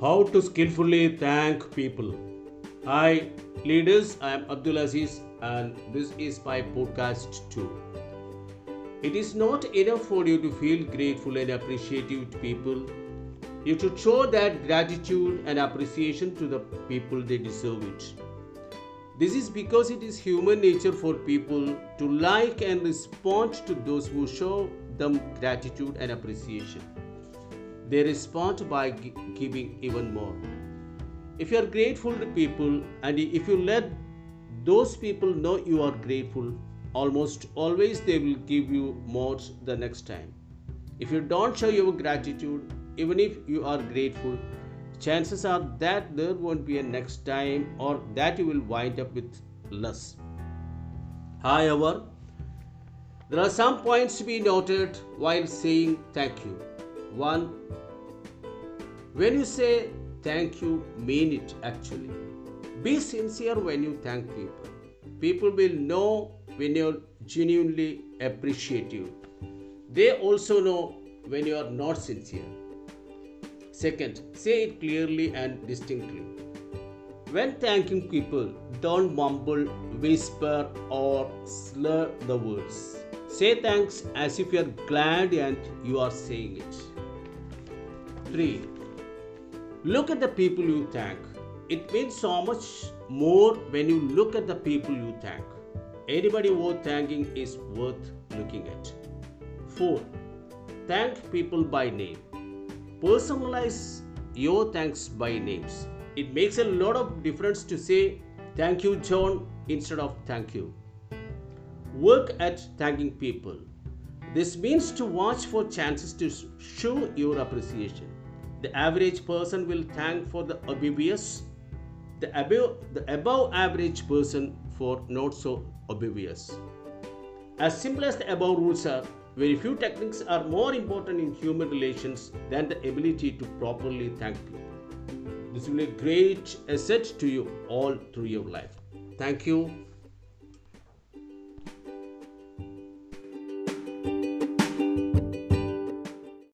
How to skillfully thank people. Hi, leaders. I am Abdul Aziz, and this is my podcast too. It is not enough for you to feel grateful and appreciative to people. You should show that gratitude and appreciation to the people they deserve it. This is because it is human nature for people to like and respond to those who show them gratitude and appreciation. They respond by gi- giving even more. If you are grateful to people and if you let those people know you are grateful, almost always they will give you more the next time. If you don't show your gratitude, even if you are grateful, chances are that there won't be a next time or that you will wind up with less. However, there are some points to be noted while saying thank you. One, when you say thank you, mean it actually. Be sincere when you thank people. People will know when you're genuinely appreciative. They also know when you are not sincere. Second, say it clearly and distinctly. When thanking people, don't mumble, whisper, or slur the words. Say thanks as if you are glad and you are saying it. 3. Look at the people you thank. It means so much more when you look at the people you thank. Anybody worth thanking is worth looking at. 4. Thank people by name. Personalize your thanks by names. It makes a lot of difference to say thank you, John, instead of thank you. Work at thanking people. This means to watch for chances to show your appreciation. The average person will thank for the obvious, the above, the above average person for not so obvious. As simple as the above rules are, very few techniques are more important in human relations than the ability to properly thank people. This will be a great asset to you all through your life. Thank you.